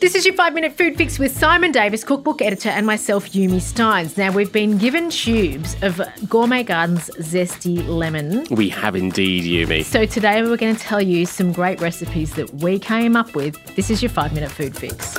This is your five minute food fix with Simon Davis, cookbook editor, and myself, Yumi Stynes. Now, we've been given tubes of Gourmet Gardens Zesty Lemon. We have indeed, Yumi. So, today we're going to tell you some great recipes that we came up with. This is your five minute food fix.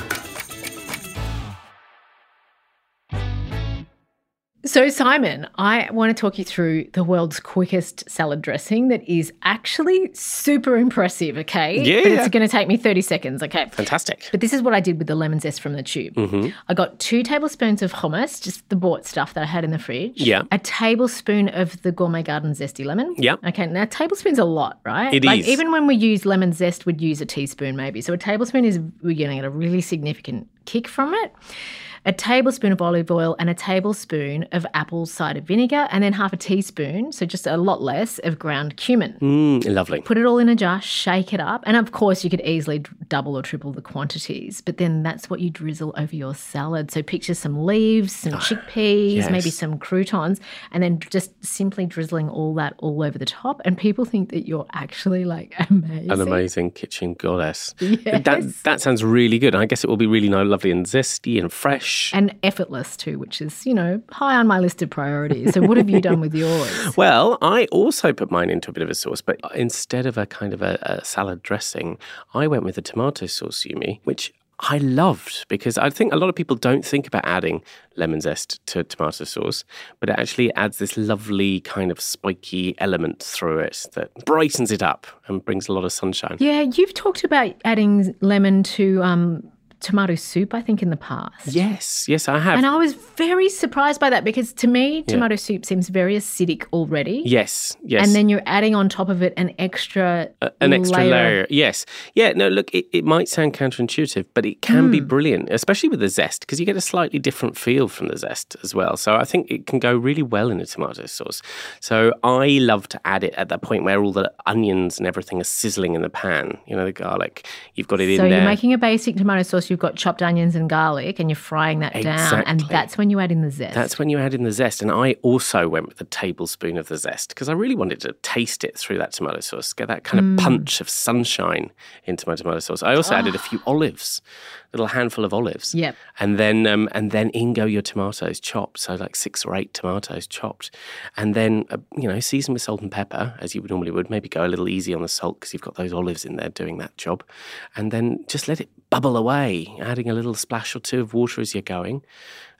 So, Simon, I want to talk you through the world's quickest salad dressing that is actually super impressive, okay? Yeah. But it's going to take me 30 seconds, okay? Fantastic. But this is what I did with the lemon zest from the tube. Mm-hmm. I got two tablespoons of hummus, just the bought stuff that I had in the fridge. Yeah. A tablespoon of the Gourmet Garden Zesty Lemon. Yeah. Okay, now tablespoon's a lot, right? It like is. even when we use lemon zest, we'd use a teaspoon maybe. So a tablespoon is we're going to get a really significant kick from it. A tablespoon of olive oil and a tablespoon of apple cider vinegar, and then half a teaspoon, so just a lot less, of ground cumin. Mm, lovely. Put it all in a jar, shake it up, and of course you could easily double or triple the quantities. But then that's what you drizzle over your salad. So picture some leaves, some chickpeas, yes. maybe some croutons, and then just simply drizzling all that all over the top. And people think that you're actually like amazing. An amazing kitchen goddess. Yes. That that sounds really good. I guess it will be really lovely and zesty and fresh. And effortless too, which is you know high on my list of priorities. So what have you done with yours? Well, I also put mine into a bit of a sauce, but instead of a kind of a, a salad dressing, I went with a tomato sauce, Yumi, which I loved because I think a lot of people don't think about adding lemon zest to tomato sauce, but it actually adds this lovely kind of spiky element through it that brightens it up and brings a lot of sunshine. Yeah, you've talked about adding lemon to um, tomato soup, I think, in the past. Yes, yes, I have. And I was very surprised by that because to me, tomato soup seems very acidic already. yes, yes. And then you're adding on top of it an extra an extra layer. Yes. Yeah, no, look, it, it might sound counterintuitive, but it can be mm. brilliant, especially with the zest, because you get a slightly different feel from the zest as well. So I think it can go really well in a tomato sauce. So I love to add it at that point where all the onions and everything are sizzling in the pan, you know, the garlic. You've got it So in there. So you're making a basic tomato sauce, you've got chopped onions and garlic, and you're frying that down. And that's when you add in the zest. That's when you add in the zest. And I also went with a tablespoon of the zest because I really wanted to taste it through that tomato sauce, get that kind Mm. of punch of sunshine into my tomato sauce. I also added a few olives, a little handful of olives. Yep. And then um, and then in go your tomatoes chopped, so like six or eight tomatoes chopped. And then, uh, you know, season with salt and pepper as you would normally would. Maybe go a little easy on the salt because you've got those olives in there doing that job. And then just let it bubble away, adding a little splash or two of water as you're going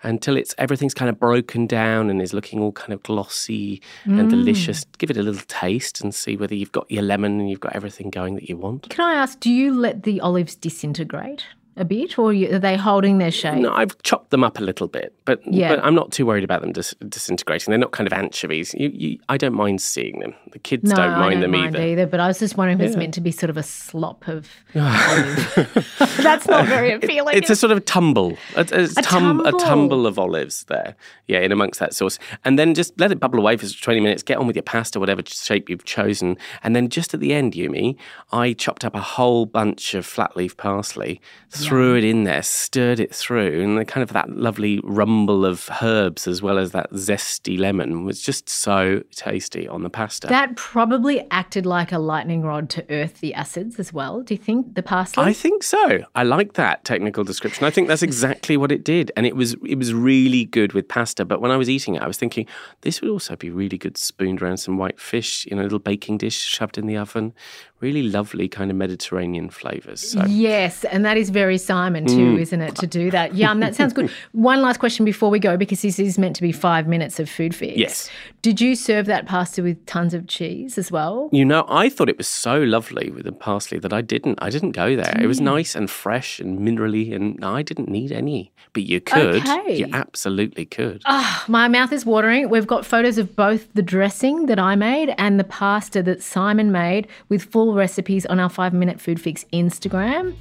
until it's everything's kind of broken down and is looking all kind of glossy and mm. delicious. Give it a little taste and see whether you've got your lemon and you've got everything going that you want. Can I ask, do you let the olives disintegrate a bit, or are they holding their shape? No, I've chopped them up a little bit, but Yeah. but I'm not too worried about them dis- disintegrating. They're not kind of anchovies. You, you, I don't mind seeing them. The kids No, don't I mind don't them mind either. But I was just wondering if it's meant to be sort of a slop of. That's not very appealing. It's a sort of tumble, a, a, A tum- a tumble. tumble of olives there, yeah, in amongst that sauce, and then just let it bubble away for twenty minutes. Get on with your pasta, whatever shape you've chosen, and then just at the end, Yumi, I chopped up a whole bunch of flat leaf parsley, threw it in there, stirred it through, and the kind of that lovely rumble of herbs as well as that zesty lemon was just so tasty on the pasta. That probably acted like a lightning rod to earth the acids as well. Do you think the parsley? I think so. I like that technical description. I think that's exactly what it did, and it was it was really good with pasta. But when I was eating it, I was thinking this would also be really good spooned around some white fish in a little baking dish, shoved in the oven. Really lovely kind of Mediterranean flavors. So Yes, and that is very Simon too, Mm. isn't it? To do that. Yum, that sounds good. One last question before we go, because this is meant to be five minutes of food fix. Yes. Did you serve that pasta with tons of cheese as well? you know, I thought it was so lovely with the parsley that I didn't. I didn't go there. It was nice and fresh and minerally, and I didn't need any. But you could. Okay. You absolutely could. Ah, my mouth is watering. We've got photos of both the dressing that I made and the pasta that Simon made with full recipes on our five minute food fix Instagram.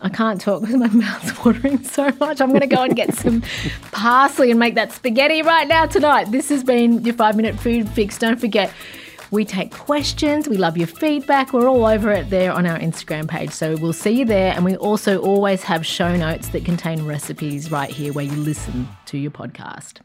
I can't talk because my mouth's watering so much. I'm going to go and get some parsley and make that spaghetti right now tonight. This has been your five minute food fix. Don't forget, we take questions. We love your feedback. We're all over it there on our Instagram page. So we'll see you there. And we also always have show notes that contain recipes right here where you listen to your podcast.